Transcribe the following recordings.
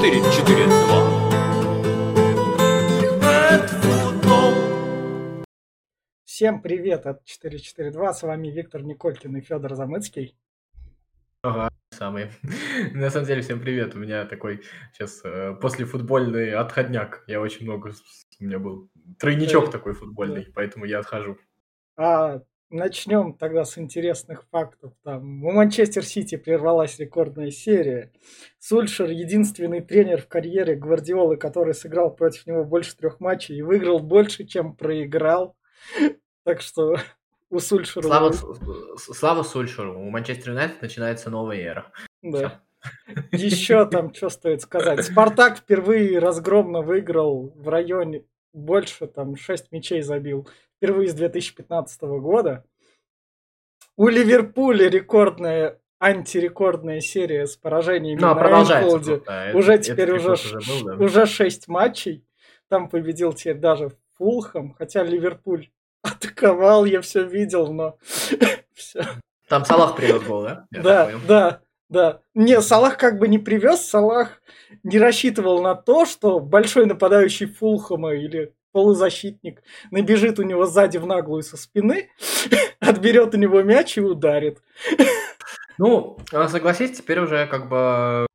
4-4-2. Всем привет от 442, с вами Виктор Николькин и Федор Замыцкий. Ага, самый. На самом деле, всем привет. У меня такой сейчас э, послефутбольный отходняк. Я очень много... У меня был тройничок Да. такой футбольный, поэтому я отхожу. А начнем тогда с интересных фактов. Там у Манчестер Сити прервалась рекордная серия. Сульшер единственный тренер в карьере Гвардиолы, который сыграл против него больше трех матчей и выиграл больше, чем проиграл. Так что у Сульшера... Слава, Слава Сульшеру. У Манчестер Юнайтед начинается новая эра. Да. Еще там, что стоит сказать. Спартак впервые разгромно выиграл в районе больше, там, 6 мячей забил. Впервые с 2015 года. У Ливерпуля рекордная, антирекордная серия с поражениями Ну, а на. Энфилде. Уже этот- теперь этот уже, ш- был, да. уже 6 матчей. Там победил теперь даже Фулхам. Хотя Ливерпуль атаковал, я все видел, но все. Там Салах привез гол, да? Я Да, да, да. Не, Салах как бы не привез, Салах не рассчитывал на то, что большой нападающий Фулхама или полузащитник набежит у него сзади в наглую со спины, отберет у него мяч и ударит. Ну, а, согласись, теперь уже как бы...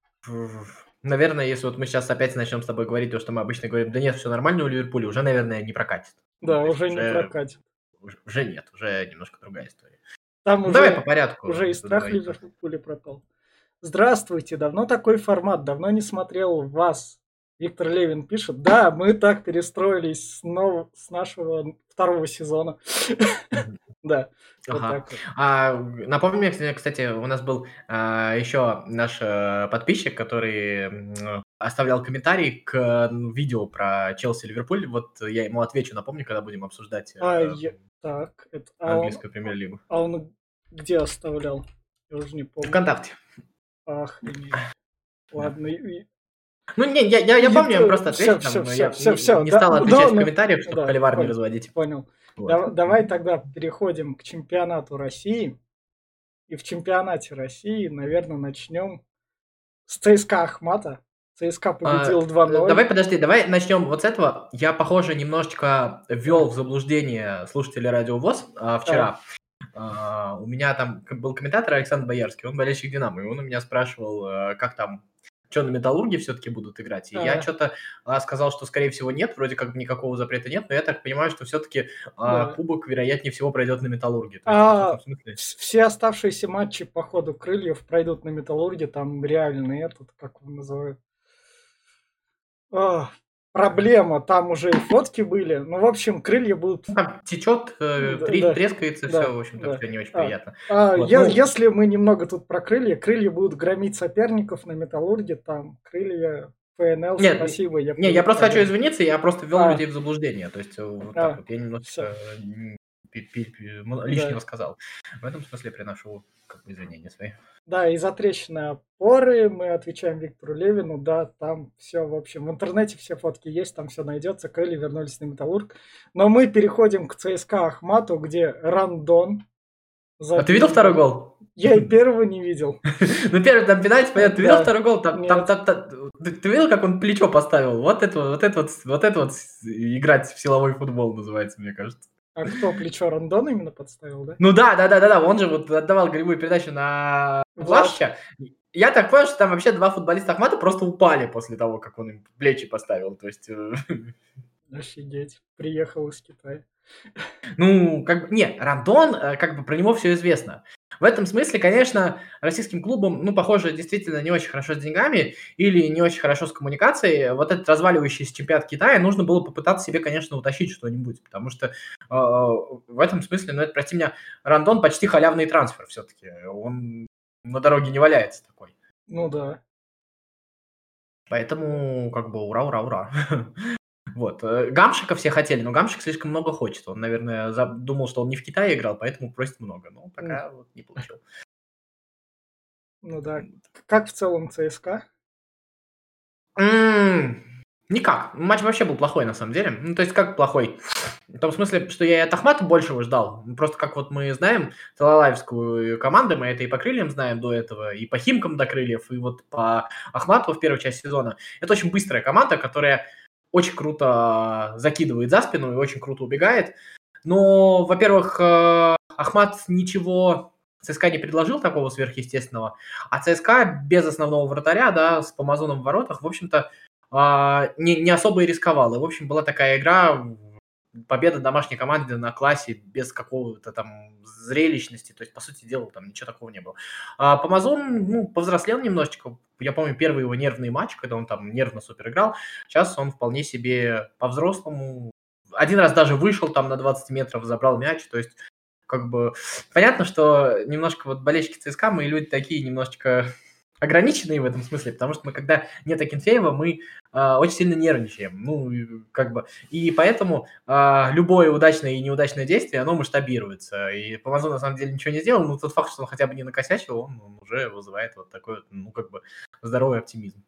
Наверное, если вот мы сейчас опять начнем с тобой говорить то, что мы обычно говорим, да нет, все нормально у Ливерпуля, уже, наверное, не прокатит. Да, есть уже не прокатит. Уже, уже нет, уже немножко другая история. Там Ну, давай по уже, порядку. уже и страх. Ливерпуля пропал. Здравствуйте, давно такой формат, давно не смотрел вас. Виктор Левин пишет, да, мы так перестроились с, нов- с нашего второго сезона. Да, Ага. вот. А, напомни мне, кстати, у нас был а, еще наш э, подписчик, который м, оставлял комментарий к м, видео про Челси-Ливерпуль. Вот я ему отвечу, напомню, когда будем обсуждать э, А, я- Так, это, а, он, английскую премьер-лигу. а он где оставлял? Я уже не помню. ВКонтакте. Охренеть. Ладно, и- Ну, не, я, я, я помню, я просто ответил, всё, там, всё, я всё, не, всё, не да, стал ну, отвечать да, в ну, комментариях, чтобы да, холивар не разводить. понял. Вот. Да- давай тогда переходим к чемпионату России. И в чемпионате России, наверное, начнем с ЦСКА Ахмата. ЦСКА победил А, 2-0. Давай, подожди, давай начнем вот с этого. Я, похоже, немножечко ввел в заблуждение слушателей Радио ВОЗ а, вчера. А, у меня там был комментатор Александр Боярский, он болельщик Динамо, и он у меня спрашивал, э, как там, что на Металлурге все-таки будут играть. И я Ага. что-то сказал, что, скорее всего, нет, вроде как никакого запрета нет, но я так понимаю, что все-таки Да. кубок, вероятнее всего, пройдет на Металлурге. А, смысле- Вс- Все оставшиеся матчи по ходу крыльев пройдут на Металлурге. Там реальный этот, как его называют. А, проблема. Там уже и фотки были. Ну, в общем, крылья будут... Там течет, э, Да, три- да, трескается, да, все, в общем-то, да. все не очень А, приятно. А, Вот, ну- Если мы немного тут про крылья, крылья будут громить соперников на Металлурге. Там крылья ПНЛ, Нет, спасибо. Я Не, я просто хочу извиниться, я просто ввел А. людей в заблуждение. То есть, э, вот А, так вот, я немножко э, лишнего сказал. В этом смысле приношу как бы, извинения свои. Да, из-за трещины опоры мы отвечаем Виктору Левину. Да, там все, в общем, в интернете все фотки есть, там все найдется. Крылья вернулись на Металлург. Но мы переходим к ЦСКА Ахмату, где Рандон. А ты видел второй гол? Я и первого не видел. Ну, первый там пенальти, понятно. Ты видел Да. второй гол? Там, там, там- ты, видел, как он плечо поставил? Вот это, вот это вот, вот это вот играть в силовой футбол называется, мне кажется. А кто плечо Рандон именно подставил, да? Ну да, да, да, да, да. Он же вот отдавал голевую передачу на Влашича. Я так понял, что там вообще два футболиста Ахмата просто упали после того, как он им плечи поставил. То есть, э, Офигеть. Приехал из Китая. ну, как бы, не, Рандон, э, как бы про него все известно. В этом смысле, конечно, российским клубам, ну, похоже, действительно не очень хорошо с деньгами или не очень хорошо с коммуникацией. Вот этот разваливающийся чемпионат Китая нужно было попытаться себе, конечно, утащить что-нибудь, потому что э, в этом смысле, ну, это, прости меня, Рандон почти халявный трансфер все-таки. Он на дороге не валяется такой. Ну да. Поэтому, как бы, ура, ура, ура. Вот. э, Гамшика все хотели, но Гамшик слишком много хочет. Он, наверное, думал, что он не в Китае играл, поэтому просит много. Но пока вот не получил. Ну да. Как в целом ЦСКА? М, Никак. Матч вообще был плохой, на самом деле. Ну, то есть, как плохой? В том смысле, что я и от Ахмата большего ждал. Просто как вот мы знаем Талалаевскую команду, мы это и по крыльям знаем до этого, и по Химкам до крыльев, и вот по Ахмату в первой части сезона. Это очень быстрая команда, которая очень круто закидывает за спину и очень круто убегает. Но, во-первых, э, Ахмат ничего ЦСКА не предложил такого сверхъестественного, а ЦСКА без основного вратаря, да, с Помазоном в воротах, в общем-то, а, не, не особо и рисковал. И, в общем, была такая игра, победа домашней команды на классе без какого-то там зрелищности, то есть, по сути дела, там ничего такого не было. А Помазон, ну, повзрослел немножечко, я помню первый его нервный матч, когда он там нервно супер играл, сейчас он вполне себе по-взрослому, один раз даже вышел там на 20 метров, забрал мяч, то есть, как бы, понятно, что немножко вот болельщики ЦСКА, мы люди такие немножечко ограниченные в этом смысле, потому что мы, когда нет Акинфеева, мы э, очень сильно нервничаем. Ну, как бы, и поэтому э, любое удачное и неудачное действие, оно масштабируется. И Помазон, на самом деле, ничего не сделал, но тот факт, что он хотя бы не накосячил, он, он уже вызывает вот такой, ну, как бы, здоровый оптимизм.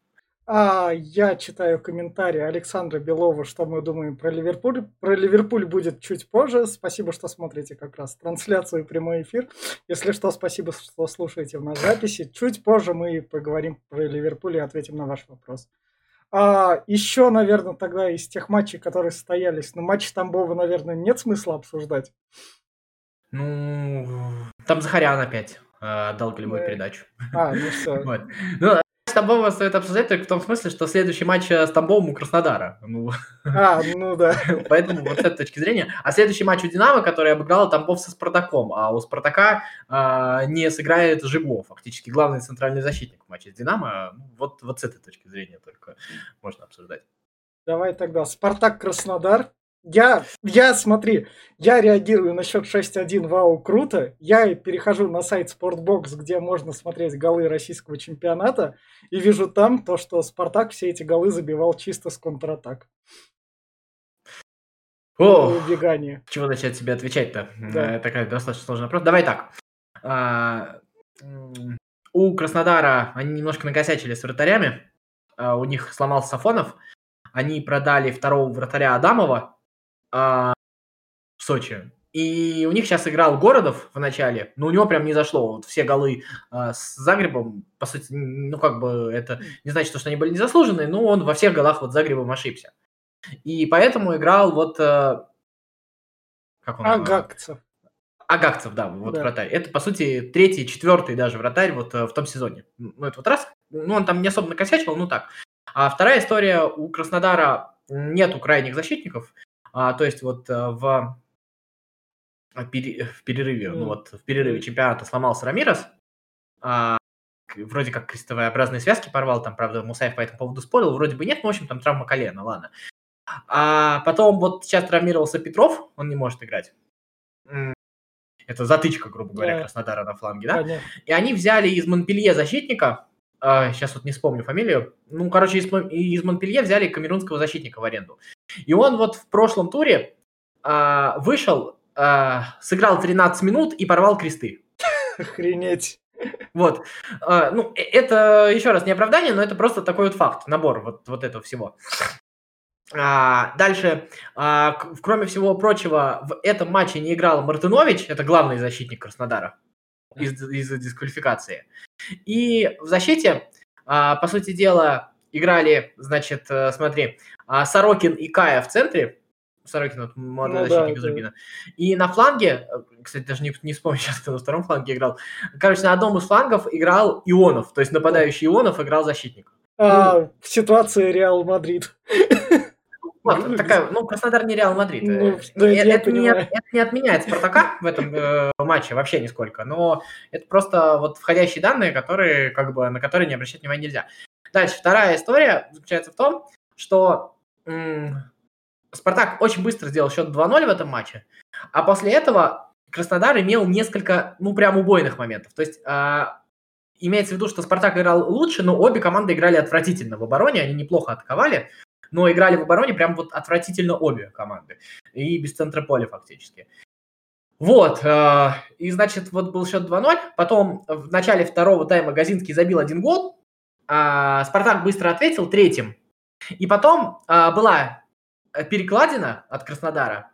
А, я читаю комментарии Александра Белова, что мы думаем про Ливерпуль. Про Ливерпуль будет чуть позже. Спасибо, что смотрите как раз трансляцию и прямой эфир. Если что, спасибо, что слушаете в нас записи. Чуть позже мы поговорим про Ливерпуль и ответим на ваш вопрос. А, еще, наверное, тогда из тех матчей, которые состоялись, ну, матч Тамбова, наверное, нет смысла обсуждать. Ну, там Захарян опять э, дал голевую передачу. А, ну все. Вот. Ну, Тамбова стоит обсуждать только в том смысле, что следующий матч э, с Тамбовым у Краснодара. Ну, А, ну да. поэтому вот с этой точки зрения. А следующий матч у Динамо, который обыграл Тамбов со Спартаком, а у Спартака а, не сыграет Жиглов, фактически главный центральный защитник в матче с Динамо. Ну, Вот, вот с этой точки зрения только можно обсуждать. Давай тогда. Спартак Краснодар. Я, я, смотри, я реагирую на счет 6-1, вау, круто. Я перехожу на сайт Sportbox, где можно смотреть голы российского чемпионата, и вижу там то, что Спартак все эти голы забивал чисто с контратак. О, Убегание. чего начать тебе отвечать-то? Да. Э, Такая достаточно сложный вопрос. Давай так. А, У Краснодара они немножко накосячили с вратарями. А, У них сломался Сафонов. Они продали второго вратаря Адамова а, в Сочи. И у них сейчас играл Городов в начале, но у него прям не зашло. Вот все голы а, с Загребом, по сути, ну как бы это не значит, что они были незаслуженные, но он во всех голах вот Загребом ошибся. И поэтому играл вот... э, Как он? Агакцев. Агакцев, да, вот Да. вратарь. Это, по сути, третий, четвертый даже вратарь вот э, в том сезоне. Ну, это вот раз. Ну, он там не особо накосячил, ну так. А вторая история, у Краснодара нету крайних защитников. А, то есть вот э, в, пере- в перерыве, ну Мгм. вот в перерыве чемпионата сломался Рамирос. А, вроде как крестовообразные связки порвал, там, правда, Мусаев по этому поводу спорил, вроде бы нет, но, в общем, там травма колена, ладно. А потом вот сейчас травмировался Петров, он не может играть. Это затычка, грубо говоря, Да. Краснодара на фланге, да? Понятно. И они взяли из Монпелье защитника, сейчас вот не вспомню фамилию, ну, короче, из, из Монпелье взяли камерунского защитника в аренду. И он вот в прошлом туре а, вышел, а, сыграл 13 минут и порвал кресты. Охренеть. Вот. А, ну, э- это, еще раз, не оправдание, но это просто такой вот факт, набор вот, вот этого всего. А, дальше, а, к- кроме всего прочего, в этом матче не играл Мартынович, это главный защитник Краснодара из- из-за дисквалификации. И в защите, а, по сути дела, играли, значит, э, смотри, а, Сорокин и Кая в центре, Сорокин, вот молодой Ну да, защитник из да. Рубина. И на фланге, э, кстати, даже не, не вспомню сейчас, кто на втором фланге играл. Короче, на одном из флангов играл Ионов, то есть нападающий Ионов играл защитник. А, в ситуации Реал Мадрид. Вот, Ну, такая, ну, Краснодар не Реал Мадрид. Ну, Э, да, э, я это, не, это не отменяет Спартака в этом э, матче вообще нисколько, но это просто вот входящие данные, которые, как бы, на которые не обращать внимания нельзя. Дальше, вторая история заключается в том, что м, Спартак очень быстро сделал счет 2-0 в этом матче, а после этого Краснодар имел несколько, ну, прям убойных моментов. То есть а, имеется в виду, что Спартак играл лучше, но обе команды играли отвратительно в обороне, они неплохо атаковали, но играли в обороне прям вот отвратительно обе команды. И без центра поля фактически. Вот, э, и значит, вот был счет 2-0, потом в начале второго тайма Газинский забил один гол, а Спартак быстро ответил третьим, И потом а, была перекладина от Краснодара,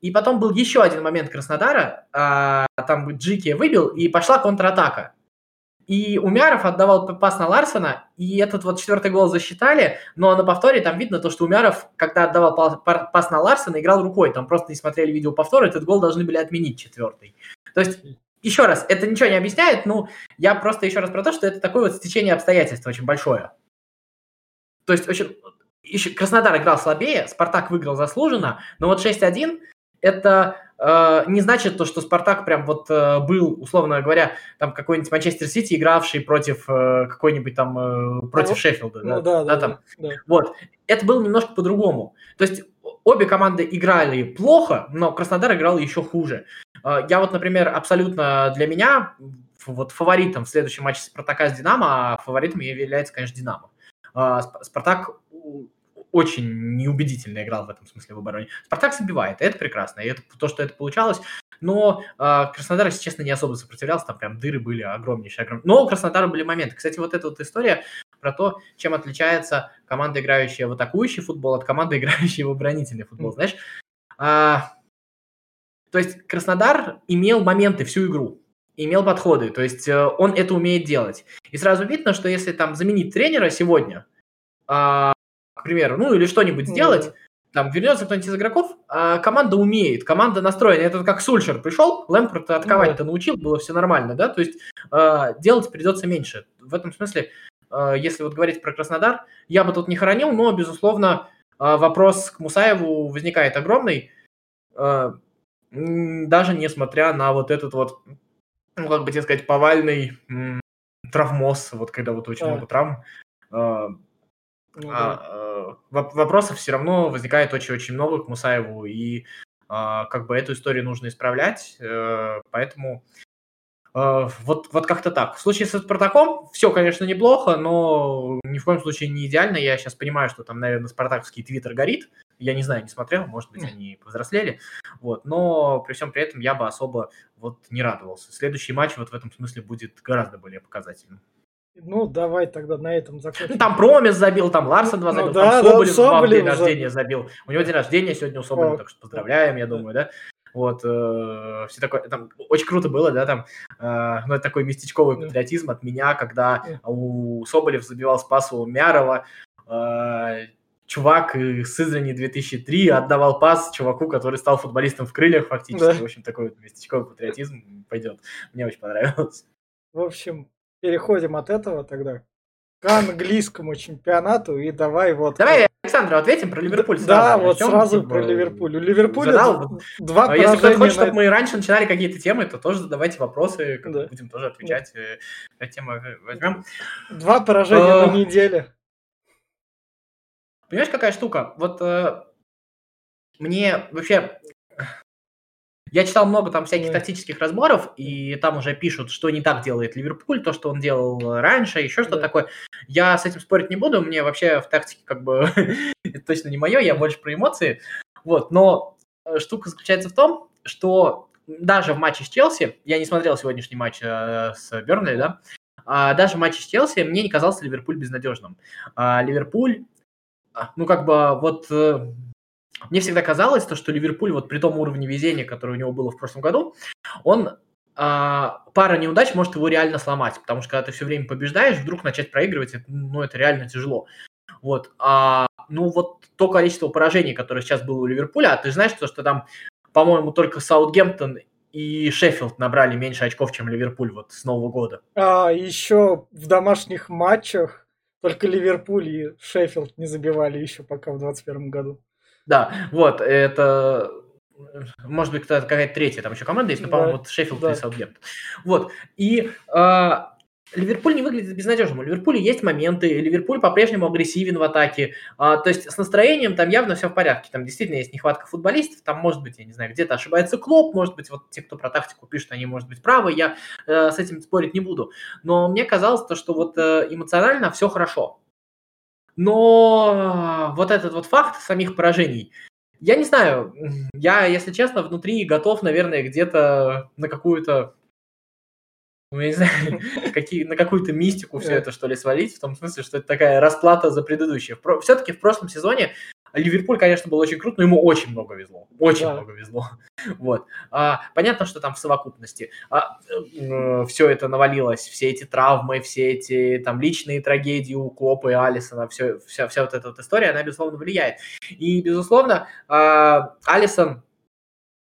и потом был еще один момент Краснодара, а, там Джики выбил, и пошла контратака. И Умяров отдавал пас на Ларсона, и этот вот четвертый гол засчитали, но на повторе там видно то, что Умяров, когда отдавал пас на Ларсона, играл рукой, там просто не смотрели видео повтора, этот гол должны были отменить четвертый. То есть, еще раз, это ничего не объясняет, ну, я просто еще раз про то, что это такое вот стечение обстоятельств очень большое. То есть, очень... Еще Краснодар играл слабее, Спартак выиграл заслуженно, но вот 6-1 это э, не значит то, что Спартак прям вот э, был, условно говоря, там какой-нибудь Манчестер Сити, игравший против э, какой-нибудь там, э, против ну, Шеффилда. Ну, да, да, да, там. да. Вот. Это было немножко по-другому. То есть обе команды играли плохо, но Краснодар играл еще хуже. Э, я вот, например, абсолютно для меня вот фаворитом в следующем матче Спартака с Динамо, а фаворитом является, конечно, Динамо. Э, Спартак очень неубедительно играл в этом смысле в обороне. Спартак забивает, и это прекрасно, и это то, что это получалось. Но э, Краснодар, если честно, не особо сопротивлялся, там прям дыры были огромнейшие. огромнейшие. Но у Краснодара были моменты. Кстати, вот эта вот история про то, чем отличается команда, играющая в атакующий футбол, от команды, играющей в оборонительный футбол. Знаешь, а, то есть Краснодар имел моменты всю игру, имел подходы, то есть э, он это умеет делать. И сразу видно, что если там заменить тренера сегодня, а, к примеру, ну или что-нибудь сделать, mm-hmm. там вернется кто-нибудь из игроков, а команда умеет, команда настроена. Это как Сульшер пришел, Лэмпорт отковать-то mm-hmm. научил, было все нормально, да, то есть э, делать придется меньше. В этом смысле, если вот говорить про Краснодар, я бы тут не хоронил, но, безусловно, э, вопрос к Мусаеву возникает огромный, э, даже несмотря на вот этот вот, ну, как бы тебе сказать, повальный травмоз, вот когда вот очень yeah. много травм, э, ну, а, да. э, вопросов все равно возникает очень-очень много к Мусаеву, и э, как бы эту историю нужно исправлять, э, поэтому э, вот, вот как-то так. В случае со Спартаком все, конечно, неплохо, но ни в коем случае не идеально. Я сейчас понимаю, что там, наверное, спартаковский твиттер горит. Я не знаю, не смотрел, может быть, они повзрослели. Вот, но при всем при этом я бы особо вот не радовался. Следующий матч вот в этом смысле будет гораздо более показательным. Ну, давай тогда на этом закончим. Ну, там Промис забил, там Ларсон 2 ну забил, да, там Соболев, да, Соболев день рождения забил. У него день рождения сегодня у Соболева, так что поздравляем, я думаю, да. Вот, э, все такое, там очень круто было, да, там, э, ну, это такой местечковый патриотизм от меня, когда у Соболев забивал Спасу Мярова, э, чувак из Сызрани 2003 отдавал пас чуваку, который стал футболистом в крыльях фактически. Да. В общем, такой вот местечковый патриотизм пойдет. Мне очень понравилось. В общем, переходим от этого тогда к английскому чемпионату и давай вот... Давай, Александр, ответим про Ливерпуль сразу. Да, вот Начнем, сразу типа, про Ливерпуль. У Ливерпуля задал, два поражения. Если кто-то хочет, чтобы мы раньше начинали какие-то темы, то тоже задавайте вопросы, да. будем тоже отвечать. Да. Э, Тему возьмем. Два поражения на неделе. Понимаешь, какая штука? Вот э, мне вообще я читал много там всяких mm. тактических разборов, и там уже пишут, что не так делает Ливерпуль, то, что он делал раньше, еще что-то yeah. такое. Я с этим спорить не буду, мне вообще в тактике как бы это точно не мое, я больше про эмоции. Вот, но э, штука заключается в том, что даже в матче с Челси, я не смотрел сегодняшний матч э, с Бернли, да, а даже в матче с Челси мне не казался Ливерпуль безнадежным. А, Ливерпуль, а, ну как бы вот э, мне всегда казалось, то, что Ливерпуль, вот при том уровне везения, который у него было в прошлом году, он а, пара неудач может его реально сломать, потому что когда ты все время побеждаешь, вдруг начать проигрывать, это, ну, это реально тяжело. Вот. А, ну, вот то количество поражений, которое сейчас было у Ливерпуля, а ты знаешь, что, что там, по-моему, только Саутгемптон и Шеффилд набрали меньше очков, чем Ливерпуль вот с Нового года. А еще в домашних матчах только Ливерпуль и Шеффилд не забивали еще пока в 2021 году. Да, вот, это может быть, какая-то третья там еще команда есть, но, по-моему, вот Шеффилд да. и Саутгемптон. Вот, и э, Ливерпуль не выглядит безнадежным. У Ливерпуля есть моменты, Ливерпуль по-прежнему агрессивен в атаке. А, то есть с настроением там явно все в порядке. Там действительно есть нехватка футболистов. Там, может быть, я не знаю, где-то ошибается Клоп, может быть, вот те, кто про тактику пишет, они, может быть, правы. Я э, с этим спорить не буду. Но мне казалось, то, что вот э, эмоционально все хорошо. Но вот этот вот факт самих поражений, я не знаю, я, если честно, внутри готов, наверное, где-то на какую-то ну, я не знаю, какие, на какую-то мистику все это, что ли, свалить, в том смысле, что это такая расплата за предыдущее. Все-таки в прошлом сезоне Ливерпуль, конечно, был очень крут, но ему очень много везло. Очень да. много везло. Вот. А, понятно, что там в совокупности а, э, все это навалилось, все эти травмы, все эти там личные трагедии у Клопа и Алисона, все, вся, вся вот эта вот история, она, безусловно, влияет. И, безусловно, а, Алисон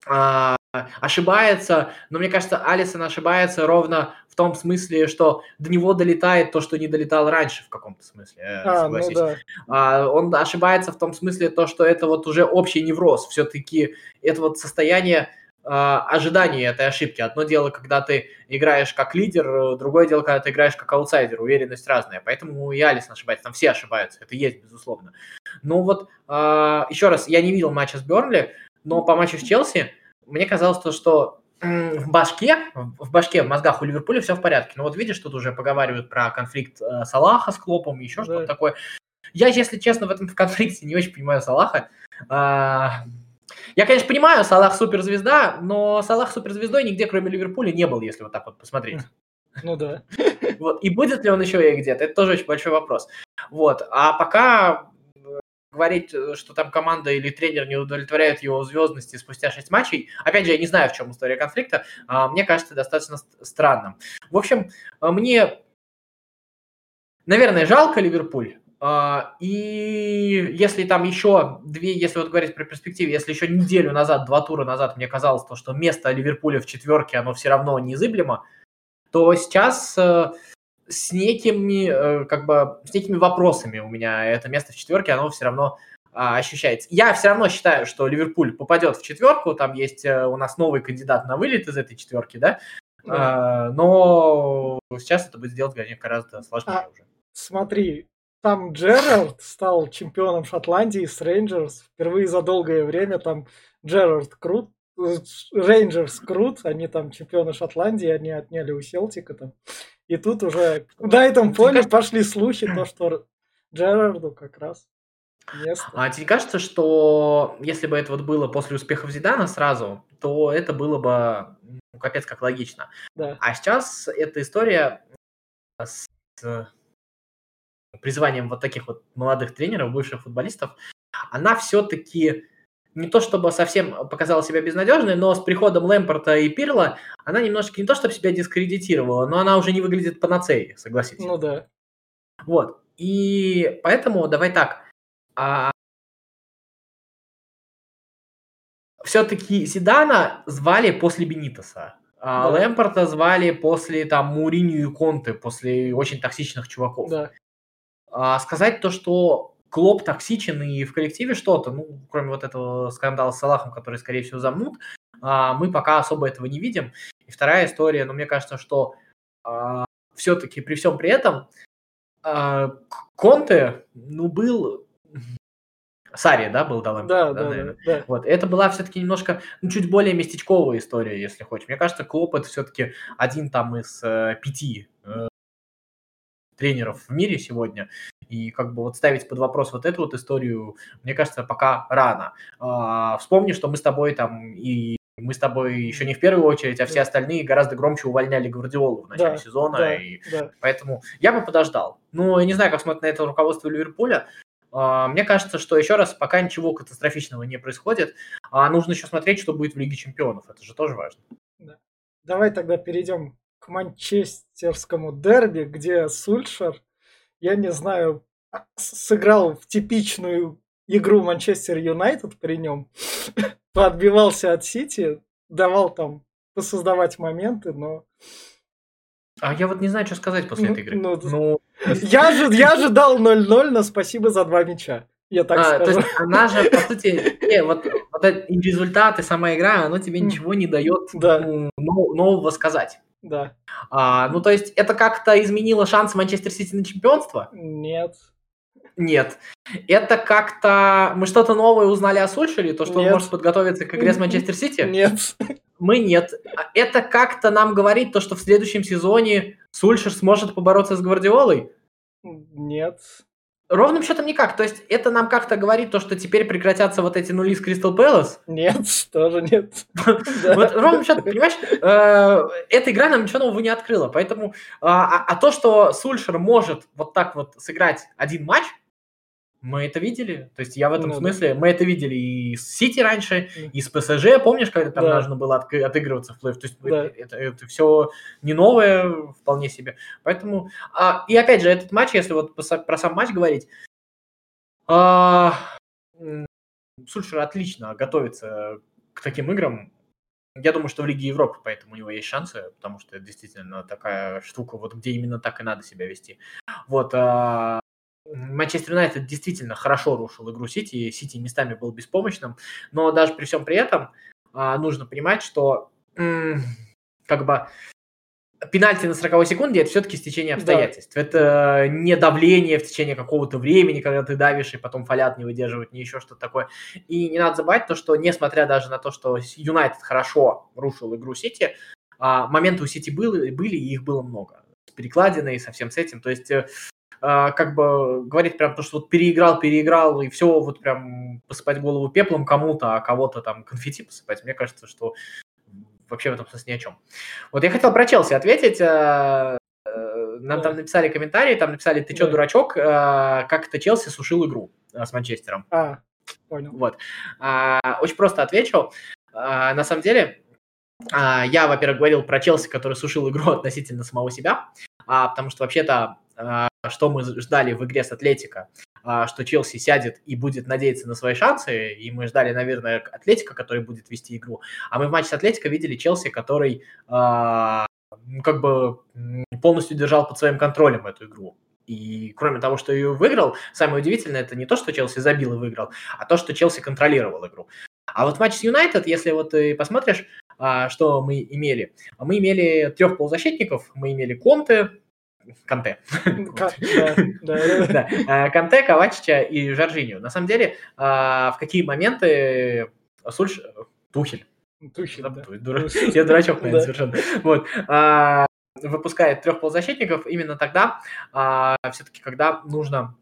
а, ошибается, но мне кажется, Алисон ошибается ровно в том смысле, что до него долетает то, что не долетал раньше в каком-то смысле, э, а, Ну да. а, он ошибается в том смысле то, что это вот уже общий невроз, все-таки это вот состояние а, ожидания этой ошибки. Одно дело, когда ты играешь как лидер, другое дело, когда ты играешь как аутсайдер, уверенность разная. Поэтому и Алисон ошибается, там все ошибаются, это есть, безусловно. Но вот, а, еще раз, я не видел матча с Бернли, но по матчу с Челси мне казалось то, что в башке, в башке, в мозгах у Ливерпуля все в порядке. Но вот видишь, тут уже поговаривают про конфликт э, Салаха с Клопом, еще да. что-то такое. Я, если честно, в этом конфликте не очень понимаю Салаха. А, я, конечно, понимаю, Салах суперзвезда, но Салах суперзвездой нигде, кроме Ливерпуля, не был, если вот так вот посмотреть. Ну да. Вот. И будет ли он еще и где-то, это тоже очень большой вопрос. Вот. А пока говорить, э, что там команда или тренер не удовлетворяет его звездности спустя 6 матчей. Опять же, я не знаю, в чем история конфликта. А, мне кажется, достаточно странным. В общем, а, мне, наверное, жалко Ливерпуль. А, и если там еще две, если вот говорить про перспективу, если еще неделю назад, два тура назад мне казалось, то, что место Ливерпуля в четверке, оно все равно незыблемо, то сейчас э, с некими, э, как бы, с некими вопросами у меня это место в четверке, оно все равно а, ощущается. Я все равно считаю, что Ливерпуль попадет в четверку, там есть э, у нас новый кандидат на вылет из этой четверки, да, да. А, но сейчас это будет сделать, гораздо сложнее а, уже. Смотри, там Джерард стал чемпионом Шотландии с Рейнджерс впервые за долгое время, там Джерард крут, Рейнджерс крут, они там чемпионы Шотландии, они отняли у Селтика там. И тут уже на этом фоне пошли слухи, то, что Джерарду как раз место. А тебе кажется, что если бы это вот было после успехов Зидана сразу, то это было бы ну, капец как логично. Да. А сейчас эта история с призванием вот таких вот молодых тренеров, бывших футболистов, она все-таки не то чтобы совсем показала себя безнадежной, но с приходом Лэмпорта и Пирла она немножко не то чтобы себя дискредитировала, но она уже не выглядит панацеей, согласитесь. Ну да. Вот. И поэтому давай так. А... Все-таки Зидана звали после Бенитоса. А да. Лэмпорта звали после там Муринью и Конте, после очень токсичных чуваков. Да. А сказать то, что Клоп токсичен и в коллективе что-то, ну, кроме вот этого скандала с Салахом, который, скорее всего, замнут, а, мы пока особо этого не видим. И вторая история, ну, мне кажется, что а, все-таки при всем при этом а, Конте, ну, был Сари, да, был Далем? Да, да, да, да. Вот, это была все-таки немножко, ну, чуть более местечковая история, если хочешь. Мне кажется, Клоп это все-таки один там из э, пяти э, тренеров в мире сегодня. И как бы вот ставить под вопрос вот эту вот историю, мне кажется, пока рано. А, вспомни, что мы с тобой там и мы с тобой еще не в первую очередь, а все остальные гораздо громче увольняли Гвардиолу в начале да, сезона, да, и да. поэтому я бы подождал. Ну, я не знаю, как смотрит на это руководство Ливерпуля. А, мне кажется, что еще раз, пока ничего катастрофичного не происходит, а нужно еще смотреть, что будет в Лиге Чемпионов. Это же тоже важно. Да. Давай тогда перейдем к манчестерскому дерби, где Сульшер я не знаю, сыграл в типичную игру Манчестер Юнайтед при нем, поотбивался от Сити, давал там посоздавать моменты, но... А я вот не знаю, что сказать после этой игры. Ну, ну... Я, же, я же дал 0-0, но спасибо за два мяча. Я так а, скажу. То есть она же, по сути, не, вот, вот результаты, сама игра, оно тебе ничего не дает да. ну, нового сказать. Да. А, ну, то есть это как-то изменило шансы Манчестер Сити на чемпионство? Нет. Нет. Это как-то... Мы что-то новое узнали о Сульшере? То, что нет. он может подготовиться к игре с Манчестер Сити? Нет. Мы нет. Это как-то нам говорит то, что в следующем сезоне Сульшер сможет побороться с Гвардиолой? Нет. Ровным счетом никак. То есть это нам как-то говорит то, что теперь прекратятся вот эти нули с Кристал Пэлас? Нет, тоже нет. Вот ровным счетом, понимаешь, э, эта игра нам ничего нового не открыла. Поэтому, а, а, а то, что Сульшер может вот так вот сыграть один матч, мы это видели. То есть я в этом Ну да. смысле, мы это видели и с Сити раньше, и с ПСЖ, помнишь, когда там Да. нужно было отк- отыгрываться в плей То есть Да. это, это все не новое вполне себе. Поэтому, а, и опять же, этот матч, если вот про са- про сам матч говорить, а, Сульшер отлично готовится к таким играм. Я думаю, что в Лиге Европы, поэтому у него есть шансы, потому что это действительно такая штука, вот где именно так и надо себя вести. Вот. а, Манчестер Юнайтед действительно хорошо рушил игру Сити, Сити местами был беспомощным, но даже при всем при этом а, нужно понимать, что как бы пенальти на 40 секунде это все-таки стечение Да. обстоятельств. Это не давление в течение какого-то времени, когда ты давишь и потом фалят не выдерживают, не еще что-то такое. И не надо забывать то, что несмотря даже на то, что Юнайтед хорошо рушил игру Сити, а, моменты у Сити были, были и их было много. С перекладиной, со всем с этим. То есть э, как бы говорить прям то, что вот переиграл, переиграл, и все, вот прям посыпать голову пеплом кому-то, а кого-то там конфетти посыпать, мне кажется, что вообще в этом смысле ни о чем. Вот я хотел про Челси ответить. э, э, Нам Да. там написали комментарии, там написали, ты чё, Да. дурачок, э, как это Челси сушил игру с Манчестером. А, понял. Вот. А, очень просто отвечу. А, на самом деле, а, я, во-первых, говорил про Челси, который сушил игру относительно самого себя, а, потому что вообще-то, а, что мы ждали в игре с Атлетико, а, что Челси сядет и будет надеяться на свои шансы, и мы ждали, наверное, Атлетика, который будет вести игру, а мы в матче с Атлетико видели Челси, который а, ну, как бы полностью держал под своим контролем эту игру. И кроме того, что ее выиграл, самое удивительное, это не то, что Челси забил и выиграл, а то, что Челси контролировал игру. А вот в матче с Юнайтед, если вот ты посмотришь, а, что мы имели, мы имели трех полузащитников, мы имели Конте, Канте, Канте, Ковачича и Жоржинью. На самом деле, а, в какие моменты Сульш... Тухель, Тухель, да. Дура- Я дурачок, наверное, совершенно. Вот. а, Выпускает трех полузащитников именно тогда, все-таки, когда нужно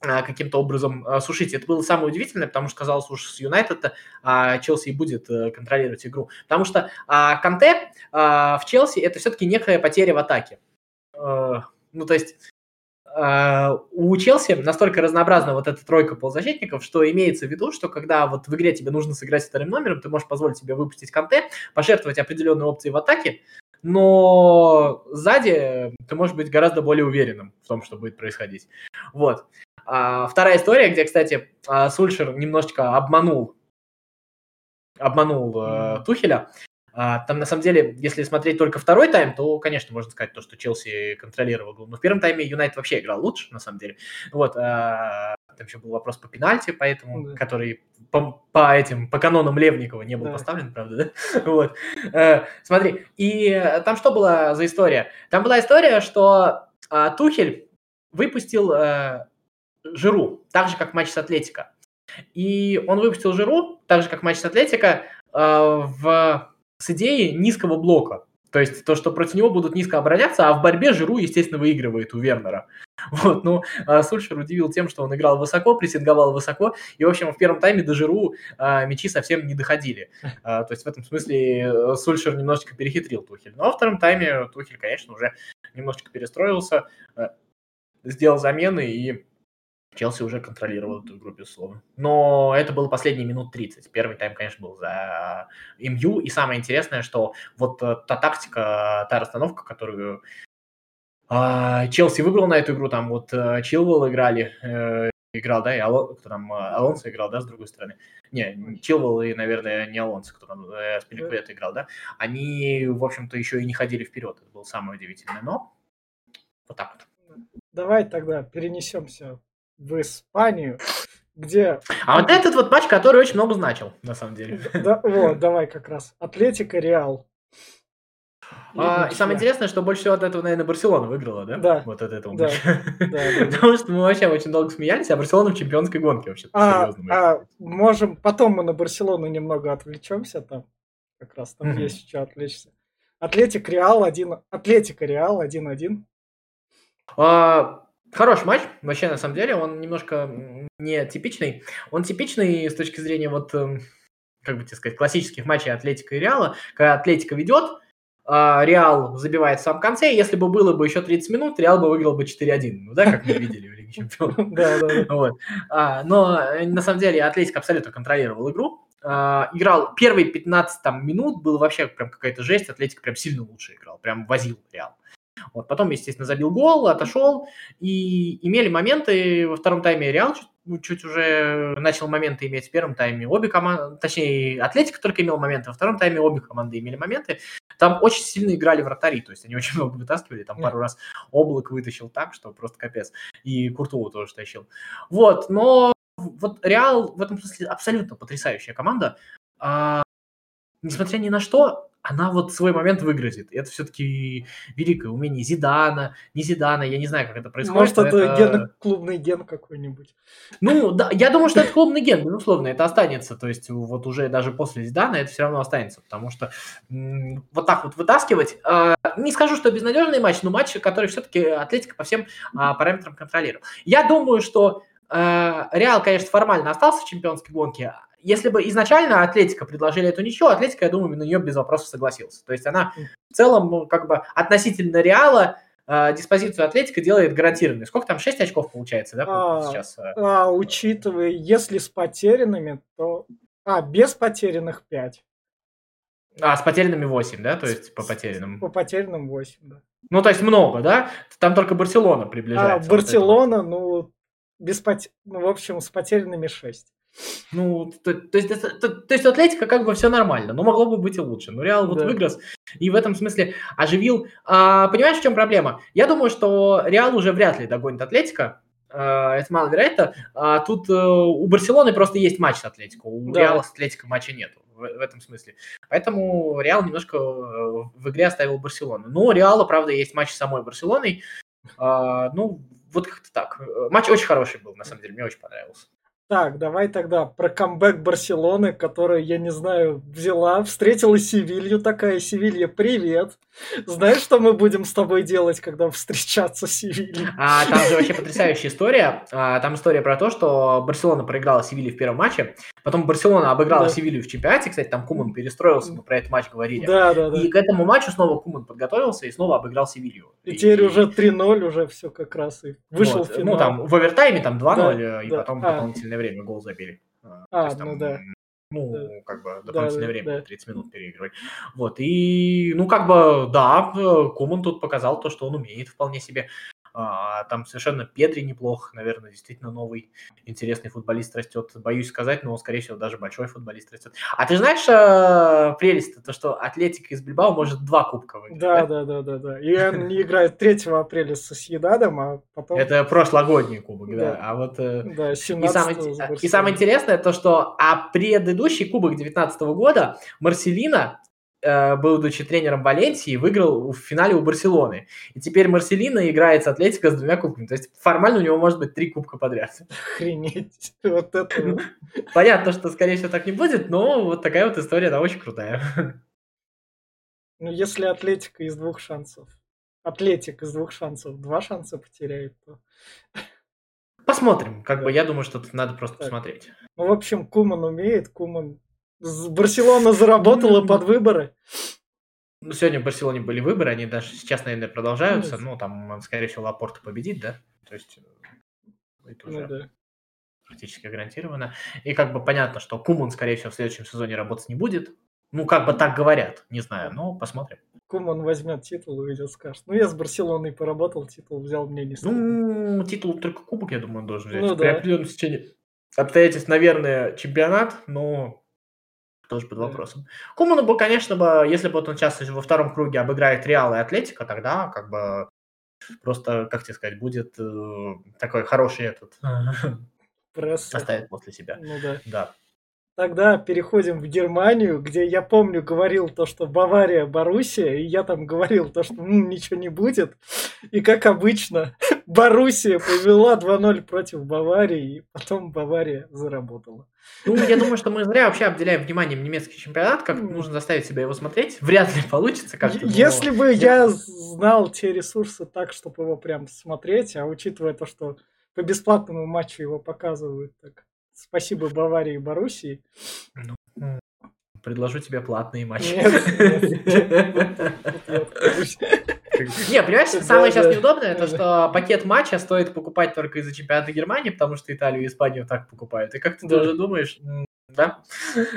каким-то образом сушить. Это было самое удивительное, потому что казалось уж с Юнайтед а, Челси и будет э, контролировать игру. Потому что а, Канте а, в Челси это все-таки некая потеря в атаке. Э, Ну, то есть а, у Челси настолько разнообразна вот эта тройка полузащитников, что имеется в виду, что когда вот в игре тебе нужно сыграть вторым номером, ты можешь позволить себе выпустить Канте, пожертвовать определенные опции в атаке, но сзади ты можешь быть гораздо более уверенным в том, что будет происходить. Вот. А, вторая история, где, кстати, Сульшер немножечко обманул, обманул э, Тухеля. А, там, на самом деле, если смотреть только второй тайм, то, конечно, можно сказать, то, что Челси контролировал игру. Но в первом тайме Юнайт вообще играл лучше, на самом деле. Вот. а, там еще был вопрос по пенальти, поэтому, Да. который по, по этим, по канонам Левникова не был Да. поставлен, правда, да? Вот. Э, смотри, и э, там что была за история? Там была история, что а, Тухель выпустил э, Жиру, так же, как матч с Атлетико. И он выпустил Жиру, так же, как матч с Атлетико, в, с идеей низкого блока. То есть то, что против него будут низко обороняться, а в борьбе Жиру, естественно, выигрывает у Вернера. Вот, ну, а Сульшер удивил тем, что он играл высоко, прессинговал высоко, и, в общем, в первом тайме до Жиру а, мячи совсем не доходили. А, то есть в этом смысле э, Сульшер немножечко перехитрил Тухель. Но во втором тайме Тухель, конечно, уже немножечко перестроился, э, сделал замены, и Челси уже контролировал эту игру, безусловно. Но это было последние минут 30. Первый тайм, конечно, был за МЮ. И самое интересное, что вот э, та тактика, та расстановка, которую а, Челси выбрал на эту игру, там вот э, Чилвелл играли, э, играл, да, и Алон, кто там, Алонсо играл, да, с другой стороны. Не, Чилвелл и, наверное, не Алонсо, кто там э, с Пеликвета играл, да. Они, в общем-то, еще и не ходили вперед. Это было самое удивительное. Но вот так вот. Давай тогда перенесемся в Испанию, где... А вот этот вот матч, который очень много значил, на самом деле. Да, вот, давай как раз. Атлетика, Реал. А, и самое интересное, что больше всего от этого, наверное, Барселона выиграла, да? Да. Вот от этого Да. Да. Потому что мы вообще очень долго смеялись, а Барселона в чемпионской гонке вообще А, а, можем, потом мы на Барселону немного отвлечемся там. Как раз там есть что отвлечься. Атлетик Реал 1, Атлетика Реал 1-1. А, Хороший матч, вообще, на самом деле, он немножко не типичный. Он типичный с точки зрения вот, эм, как бы тебе сказать, классических матчей Атлетика и Реала, когда Атлетика ведет, а Реал забивает в самом конце, если бы было бы еще 30 минут, Реал бы выиграл бы 4-1, ну да, как мы видели в Лиге Чемпионов. Да, да. Вот. А, но э, на самом деле Атлетика абсолютно контролировал игру, а, играл первые 15 там, минут, был вообще прям какая-то жесть, Атлетика прям сильно лучше играл, прям возил Реал. Вот, потом, естественно, забил гол, отошел, и имели моменты во втором тайме Реал чуть, ну, чуть уже начал моменты иметь в первом тайме. Обе команды, точнее, Атлетика только имел моменты, во втором тайме обе команды имели моменты. Там очень сильно играли вратари, то есть они очень много вытаскивали, там пару раз Облак вытащил так, что просто капец. И Куртулу тоже тащил. Вот, но вот Реал в этом смысле абсолютно потрясающая команда. А, несмотря ни на что, она вот свой момент выгрузит. Это все-таки великое умение Зидана, не Зидана, я не знаю, как это происходит. Может, это, это... Ген, клубный ген какой-нибудь. Ну, да, я думаю, что это клубный ген, безусловно, это останется. То есть вот уже даже после Зидана это все равно останется, потому что м- вот так вот вытаскивать... Э, не скажу, что безнадежный матч, но матч, который все-таки Атлетика по всем э, параметрам контролировал. Я думаю, что э, Реал, конечно, формально остался в чемпионской гонке, если бы изначально Атлетика предложили эту ничью, Атлетика, я думаю, на нее без вопросов согласился. То есть она в целом, ну, как бы относительно Реала э, диспозицию Атлетика делает гарантированной. Сколько там, 6 очков получается, да, а, сейчас? Э? А, учитывая, если с потерянными, то... А, без потерянных 5. А, с потерянными 8, да? То есть по потерянным? По потерянным 8, да. Ну, то есть много, да? Там только Барселона приближается. А, Барселона, вот ну, без пот... ну, в общем, с потерянными 6. Ну, то, то, есть, то, то есть Атлетика как бы все нормально, но могло бы быть и лучше. Но Реал вот да. выиграл и в этом смысле оживил. А, понимаешь, в чем проблема? Я думаю, что Реал уже вряд ли догонит Атлетика. А, это маловероятно. А, тут а, у Барселоны просто есть матч с Атлетико. У да. Реала с Атлетико матча нету в, в этом смысле. Поэтому Реал немножко э, в игре оставил Барселону. Но у Реала, правда, есть матч с самой Барселоной. А, ну, вот как-то так. Матч очень хороший был, на самом деле, мне очень понравился. Так, давай тогда про камбэк Барселоны, которая, я не знаю, взяла, встретила Севилью, такая, Севилья, привет. Знаешь, что мы будем с тобой делать, когда встречаться с Севильей? А, там же вообще потрясающая история. А, там история про то, что Барселона проиграла Севилье в первом матче, потом Барселона обыграла да. Севилью в чемпионате, кстати, там Куман перестроился, мы про этот матч говорили. Да, да, да. И к этому матчу снова Куман подготовился и снова обыграл Севилью. И, и теперь уже 3-0, уже все как раз и вышел вот. в финал. Ну, там в овертайме там 2-0, да, и да. потом а. дополнительное время гол забили. А, а есть, там, ну да. Ну, да. как бы дополнительное да, время, да. 30 минут переигрывать. Вот, и, ну, как бы, да, Куман тут показал то, что он умеет вполне себе. А, там совершенно Педри неплох, наверное, действительно новый интересный футболист растет. Боюсь сказать, но, скорее всего, даже большой футболист растет. А ты знаешь э, прелесть то, что Атлетика из Бильбао может два кубка выиграть? Да, да, да, да, да. И он не играет 3 апреля со Съедадом, а потом... Это прошлогодний кубок, да. да. А вот... Э, да, и, самое, и самое интересное то, что а предыдущий кубок 19 года Марселина Э, будучи тренером Валенсии, выиграл в финале у Барселоны. И теперь Марселина играет с Атлетико с двумя кубками. То есть формально у него может быть три кубка подряд. Охренеть. Вот это Понятно, что, скорее всего, так не будет, но вот такая вот история, она очень крутая. Ну, если Атлетика из двух шансов, Атлетик из двух шансов два шанса потеряет, то... Посмотрим. Как бы я думаю, что тут надо просто так. посмотреть. Ну, в общем, Куман умеет, Куман Барселона заработала под выборы. Ну, сегодня в Барселоне были выборы, они даже сейчас, наверное, продолжаются. Ну, там, скорее всего, Лапорта победит, да? То есть э, это ну уже ну, да. практически гарантированно. И как бы понятно, что Куман, скорее всего, в следующем сезоне работать не будет. Ну, как бы так говорят, не знаю, но посмотрим. Куман возьмет титул и идет скажет. Ну, я с Барселоной поработал, титул взял, мне не стыдно. Ну, титул только кубок, я думаю, он должен взять. Ну, При да. определенном течении обстоятельств, наверное, чемпионат, но тоже под вопросом. Куману бы, конечно, бы, если бы вот он сейчас во втором круге обыграет Реал и Атлетика, тогда как бы просто, как тебе сказать, будет э, такой хороший этот... Пресс. Оставит после себя. Ну да. Да. Тогда переходим в Германию, где я помню, говорил то, что Бавария, Боруссия, и я там говорил то, что м, ничего не будет. И как обычно, Боруссия повела 2-0 против Баварии, и потом Бавария заработала. Ну, я думаю, что мы зря вообще обделяем вниманием немецкий чемпионат, как нужно заставить себя его смотреть. Вряд ли получится как-то. Если бы я знал те ресурсы так, чтобы его прям смотреть, а учитывая то, что по бесплатному матчу его показывают, так спасибо Баварии и Боруссии. Ну, предложу тебе платные матчи. Не, понимаешь, самое сейчас неудобное, то что пакет матча стоит покупать только из-за чемпионата Германии, потому что Италию и Испанию так покупают. И как ты тоже думаешь, да?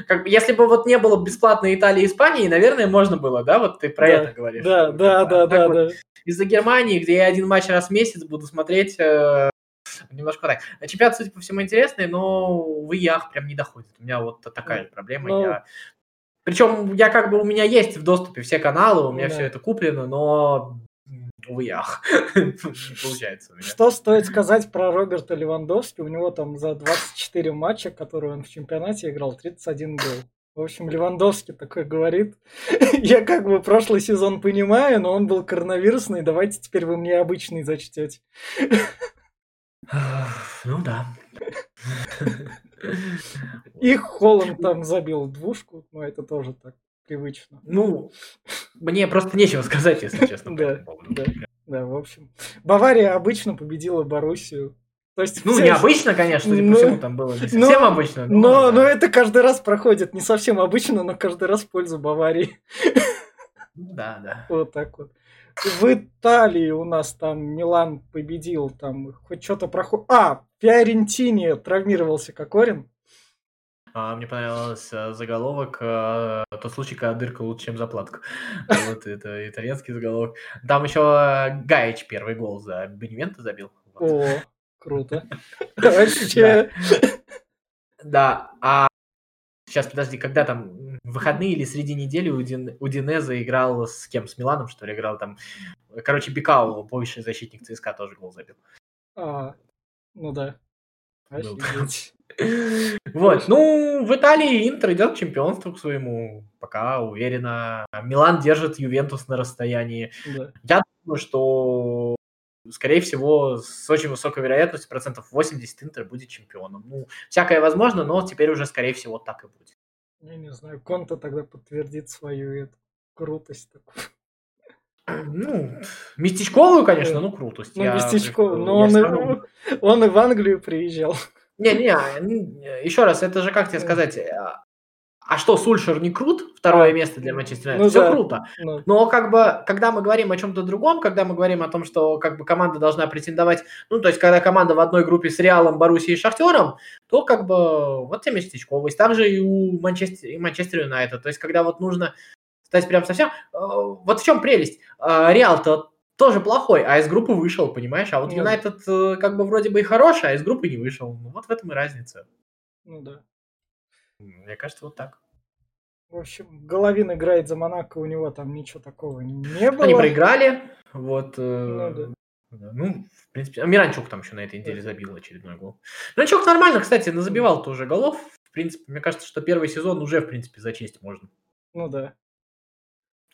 Как, если бы вот не было бесплатной Италии и Испании, наверное, можно было, да? Вот ты про это говоришь. Да, да, да, да, да. Из-за Германии, где я один матч раз в месяц буду смотреть, э, немножко так. Чемпионат, судя по всему, интересный, но в ИЯХ прям не доходит. У меня вот такая же проблема. Ну, я причем я как бы у меня есть в доступе все каналы, у меня да. все это куплено, но увы, ах, получается у меня. Что стоит сказать про Роберта Левандовски? У него там за 24 матча, которые он в чемпионате играл, 31 гол. В общем, Левандовский такой говорит, я как бы прошлый сезон понимаю, но он был коронавирусный, давайте теперь вы мне обычный зачтете. Ну да. И Холланд там забил двушку, но это тоже так привычно. Ну, мне просто нечего сказать, если честно. Да, да, да, в общем. Бавария обычно победила Боруссию. То есть, ну, необычно, конечно, судя по всему, там было не совсем но, обычно. Но, но, но это каждый раз проходит не совсем обычно, но каждый раз в пользу Баварии. Да, да. Вот так вот. В Италии у нас там Милан победил, там хоть что-то проходит. А, Фиорентине травмировался Кокорин. А, мне понравился заголовок э, «Тот случай, когда дырка лучше, чем заплатка». Вот это итальянский заголовок. Там еще Гаич первый гол за Беневента забил. О, круто. Вообще. Да, а сейчас подожди, когда там выходные или среди недели у, Дин, у Динеза играл с кем? С Миланом, что ли, играл там. Короче, Бикау, бывший защитник ЦСКА, тоже гол забил. А, ну да. Вот, ну, в Италии Интер идет к чемпионству к своему, пока уверенно. Милан держит Ювентус на расстоянии. Да. Я думаю, что, скорее всего, с очень высокой вероятностью, процентов 80 Интер будет чемпионом. Ну, всякое возможно, но теперь уже, скорее всего, так и будет. Я не знаю, Конта тогда подтвердит свою эту крутость такую. Ну, местечковую, конечно, ну, крутость. Ну, я, местечковую, но он, и, он и в Англию приезжал. Не-не, еще раз, это же, как тебе сказать, а, что, Сульшер не крут? Второе место для Манчестер Юнайтед. Ну, Все да. круто. Ну. Но как бы, когда мы говорим о чем-то другом, когда мы говорим о том, что как бы команда должна претендовать, ну, то есть, когда команда в одной группе с Реалом, Боруссией и Шахтером, то как бы вот те местечковость. Также и у Манчестер, и Манчестер Юнайтед. То есть, когда вот нужно стать прям совсем... Э, вот в чем прелесть. Э, Реал-то тоже плохой, а из группы вышел, понимаешь? А вот ну Юнайтед ну, как бы вроде бы и хороший, а из группы не вышел. Ну, вот в этом и разница. Ну да. Мне кажется, вот так. В общем, Головин играет за Монако, у него там ничего такого не было. Они проиграли, вот. Ну, да. Ну, в принципе, а Миранчук там еще на этой неделе забил очередной гол. Миранчук нормально, кстати, назабивал тоже голов. В принципе, мне кажется, что первый сезон уже, в принципе, зачесть можно. Ну да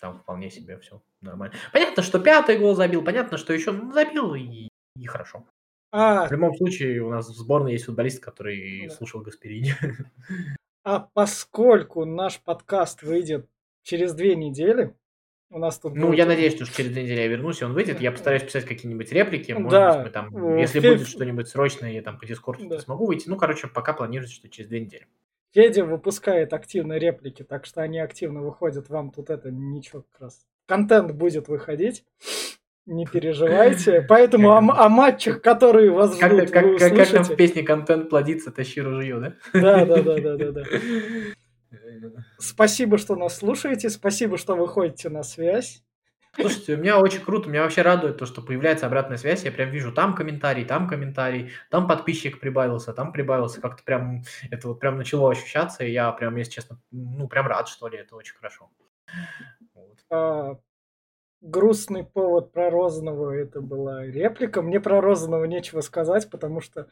там вполне себе все нормально. Понятно, что пятый гол забил, понятно, что еще ну, забил и, и хорошо. А... В любом случае, у нас в сборной есть футболист, который да. слушал Гасперини. А поскольку наш подкаст выйдет через две недели, у нас тут... Ну, будет... я надеюсь, что через две недели я вернусь, и он выйдет. Я постараюсь писать какие-нибудь реплики. Может да. быть, мы там, если Фе... будет что-нибудь срочное, я там по Дискорду да. смогу выйти. Ну, короче, пока планируется, что через две недели. Федя выпускает активно реплики, так что они активно выходят. Вам тут это ничего как раз. Контент будет выходить. Не переживайте. Поэтому о, о матчах, которые вас ждут, как, вы как, как там в песне контент плодится, тащи ружье, да? Да, да, да, да, да, да. Спасибо, что нас слушаете. Спасибо, что выходите на связь. Слушайте, у меня очень круто, меня вообще радует то, что появляется обратная связь, я прям вижу там комментарий, там комментарий, там подписчик прибавился, там прибавился, как-то прям, это вот прям начало ощущаться, и я прям, если честно, ну прям рад, что ли, это очень хорошо. Вот. Грустный повод про Розанова, это была реплика, мне про Розанова нечего сказать, потому что...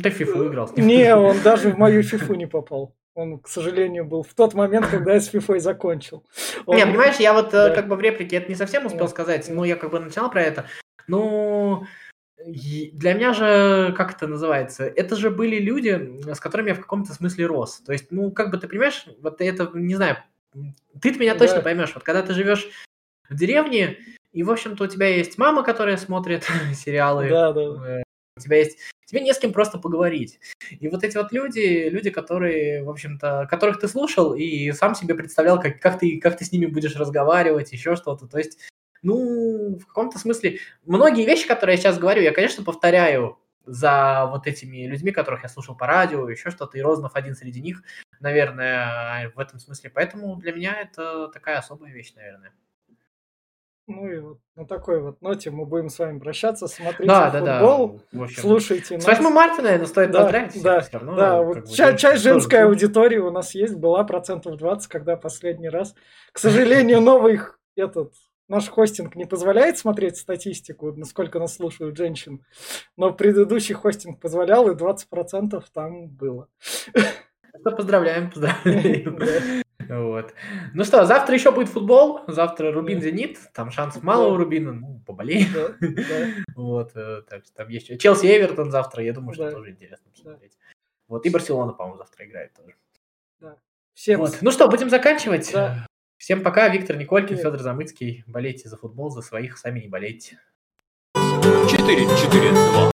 Ты фифу играл с ним. Не, он даже в мою фифу не попал. Он, к сожалению, был в тот момент, когда я с FIFA закончил. Он... Не, понимаешь, я вот э, да. как бы в реплике это не совсем успел да. сказать, но я как бы начинал про это. Ну, Для меня же, как это называется, это же были люди, с которыми я в каком-то смысле рос. То есть, ну, как бы ты понимаешь, вот это, не знаю, ты меня точно да. поймешь. Вот когда ты живешь в деревне, и, в общем-то, у тебя есть мама, которая смотрит сериалы. Да, да. Э, у тебя есть... Тебе не с кем просто поговорить. И вот эти вот люди, люди, которые, в общем-то, которых ты слушал и сам себе представлял, как, как, ты, как ты с ними будешь разговаривать, еще что-то. То есть, ну, в каком-то смысле, многие вещи, которые я сейчас говорю, я, конечно, повторяю за вот этими людьми, которых я слушал по радио, еще что-то, и Рознов один среди них, наверное, в этом смысле. Поэтому для меня это такая особая вещь, наверное. Ну и вот на такой вот ноте мы будем с вами прощаться. Смотрите да, футбол, да, да. общем, слушайте нас. С 8 марта, наверное, стоит да, поздравить. Да, равно, да. Вот часть, часть женской аудитории у нас есть, была процентов 20, когда последний раз. К сожалению, новый этот наш хостинг не позволяет смотреть статистику, насколько нас слушают женщин, но предыдущий хостинг позволял, и 20% там было. Поздравляем, поздравляем. Вот. Ну что, завтра еще будет футбол. Завтра Рубин Зенит. Там шансов мало у Рубина. Ну, поболеем. Вот. Э, так что там есть. Челси Эвертон завтра. Я думаю, что тоже интересно посмотреть. Вот. И Барселона, по-моему, завтра играет тоже. Всем... Вот. Ну что, будем заканчивать. Да. Всем пока. Виктор Николькин, Федор Замыцкий. Болейте за футбол, за своих, сами не болейте. 4-4-2.